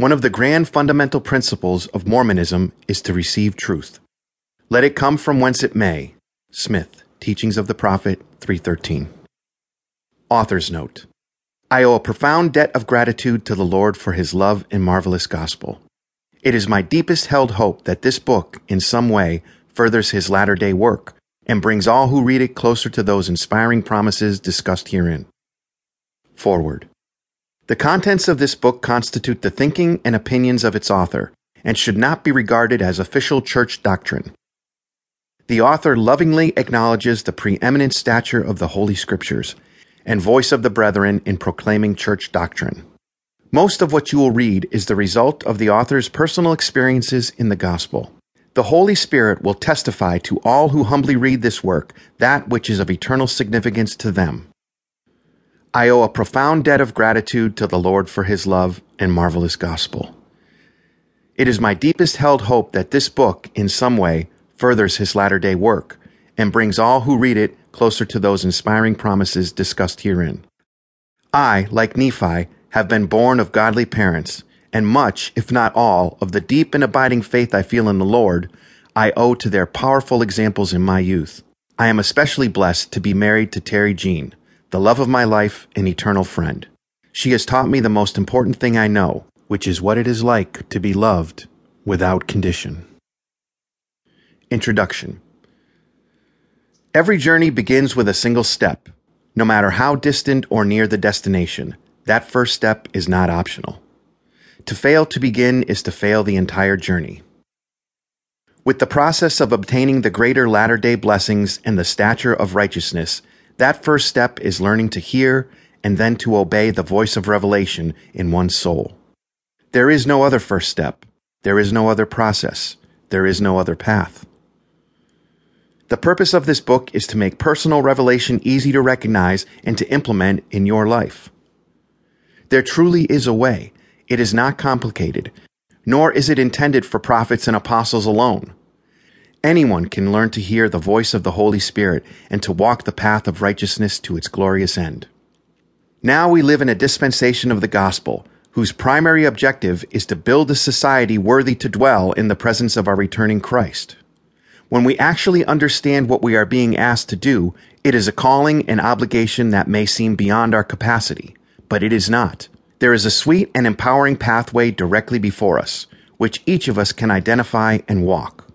One of the grand fundamental principles of Mormonism is to receive truth. Let it come from whence it may. Smith, Teachings of the Prophet 313. Author's note. I owe a profound debt of gratitude to the Lord for his love and marvelous gospel. It is my deepest held hope that this book, in some way, furthers his latter day work and brings all who read it closer to those inspiring promises discussed herein. Foreword. The contents of this book constitute the thinking and opinions of its author and should not be regarded as official church doctrine. The author lovingly acknowledges the preeminent stature of the Holy Scriptures and voice of the brethren in proclaiming church doctrine. Most of what you will read is the result of the author's personal experiences in the gospel. The Holy Spirit will testify to all who humbly read this work that which is of eternal significance to them. I owe a profound debt of gratitude to the Lord for his love and marvelous gospel. It is my deepest held hope that this book, in some way, furthers his latter day work and brings all who read it closer to those inspiring promises discussed herein. I, like Nephi, have been born of godly parents, and much, if not all, of the deep and abiding faith I feel in the Lord, I owe to their powerful examples in my youth. I am especially blessed to be married to Terry Jean, the love of my life and eternal friend. She has taught me the most important thing I know, which is what it is like to be loved without condition. Introduction Every journey begins with a single step. No matter how distant or near the destination, that first step is not optional. To fail to begin is to fail the entire journey. With the process of obtaining the greater latter day blessings and the stature of righteousness, that first step is learning to hear and then to obey the voice of revelation in one's soul. There is no other first step. There is no other process. There is no other path. The purpose of this book is to make personal revelation easy to recognize and to implement in your life. There truly is a way. It is not complicated, nor is it intended for prophets and apostles alone. Anyone can learn to hear the voice of the Holy Spirit and to walk the path of righteousness to its glorious end. Now we live in a dispensation of the gospel, whose primary objective is to build a society worthy to dwell in the presence of our returning Christ. When we actually understand what we are being asked to do, it is a calling and obligation that may seem beyond our capacity, but it is not. There is a sweet and empowering pathway directly before us, which each of us can identify and walk.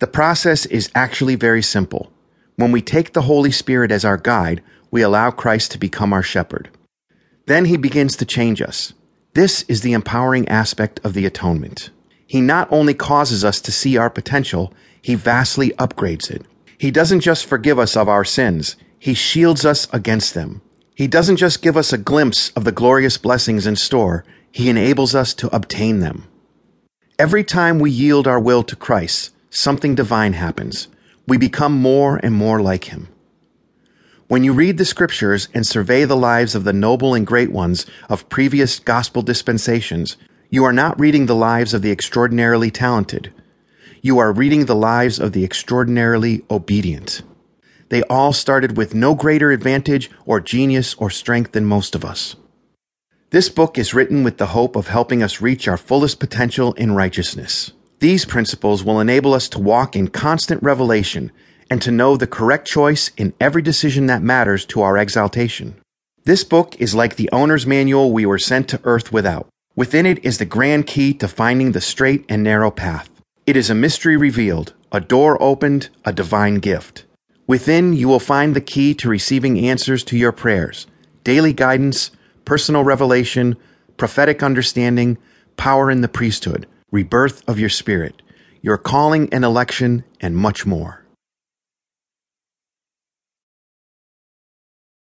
The process is actually very simple. When we take the Holy Spirit as our guide, we allow Christ to become our shepherd. Then he begins to change us. This is the empowering aspect of the atonement. He not only causes us to see our potential, he vastly upgrades it. He doesn't just forgive us of our sins, He shields us against them. He doesn't just give us a glimpse of the glorious blessings in store, He enables us to obtain them. Every time we yield our will to Christ, something divine happens. We become more and more like Him. When you read the scriptures and survey the lives of the noble and great ones of previous gospel dispensations, you are not reading the lives of the extraordinarily talented. You are reading the lives of the extraordinarily obedient. They all started with no greater advantage or genius or strength than most of us. This book is written with the hope of helping us reach our fullest potential in righteousness. These principles will enable us to walk in constant revelation and to know the correct choice in every decision that matters to our exaltation. This book is like the owner's manual we were sent to earth without. Within it is the grand key to finding the straight and narrow path. It is a mystery revealed, a door opened, a divine gift. Within, you will find the key to receiving answers to your prayers, daily guidance, personal revelation, prophetic understanding, power in the priesthood, rebirth of your spirit, your calling and election, and much more.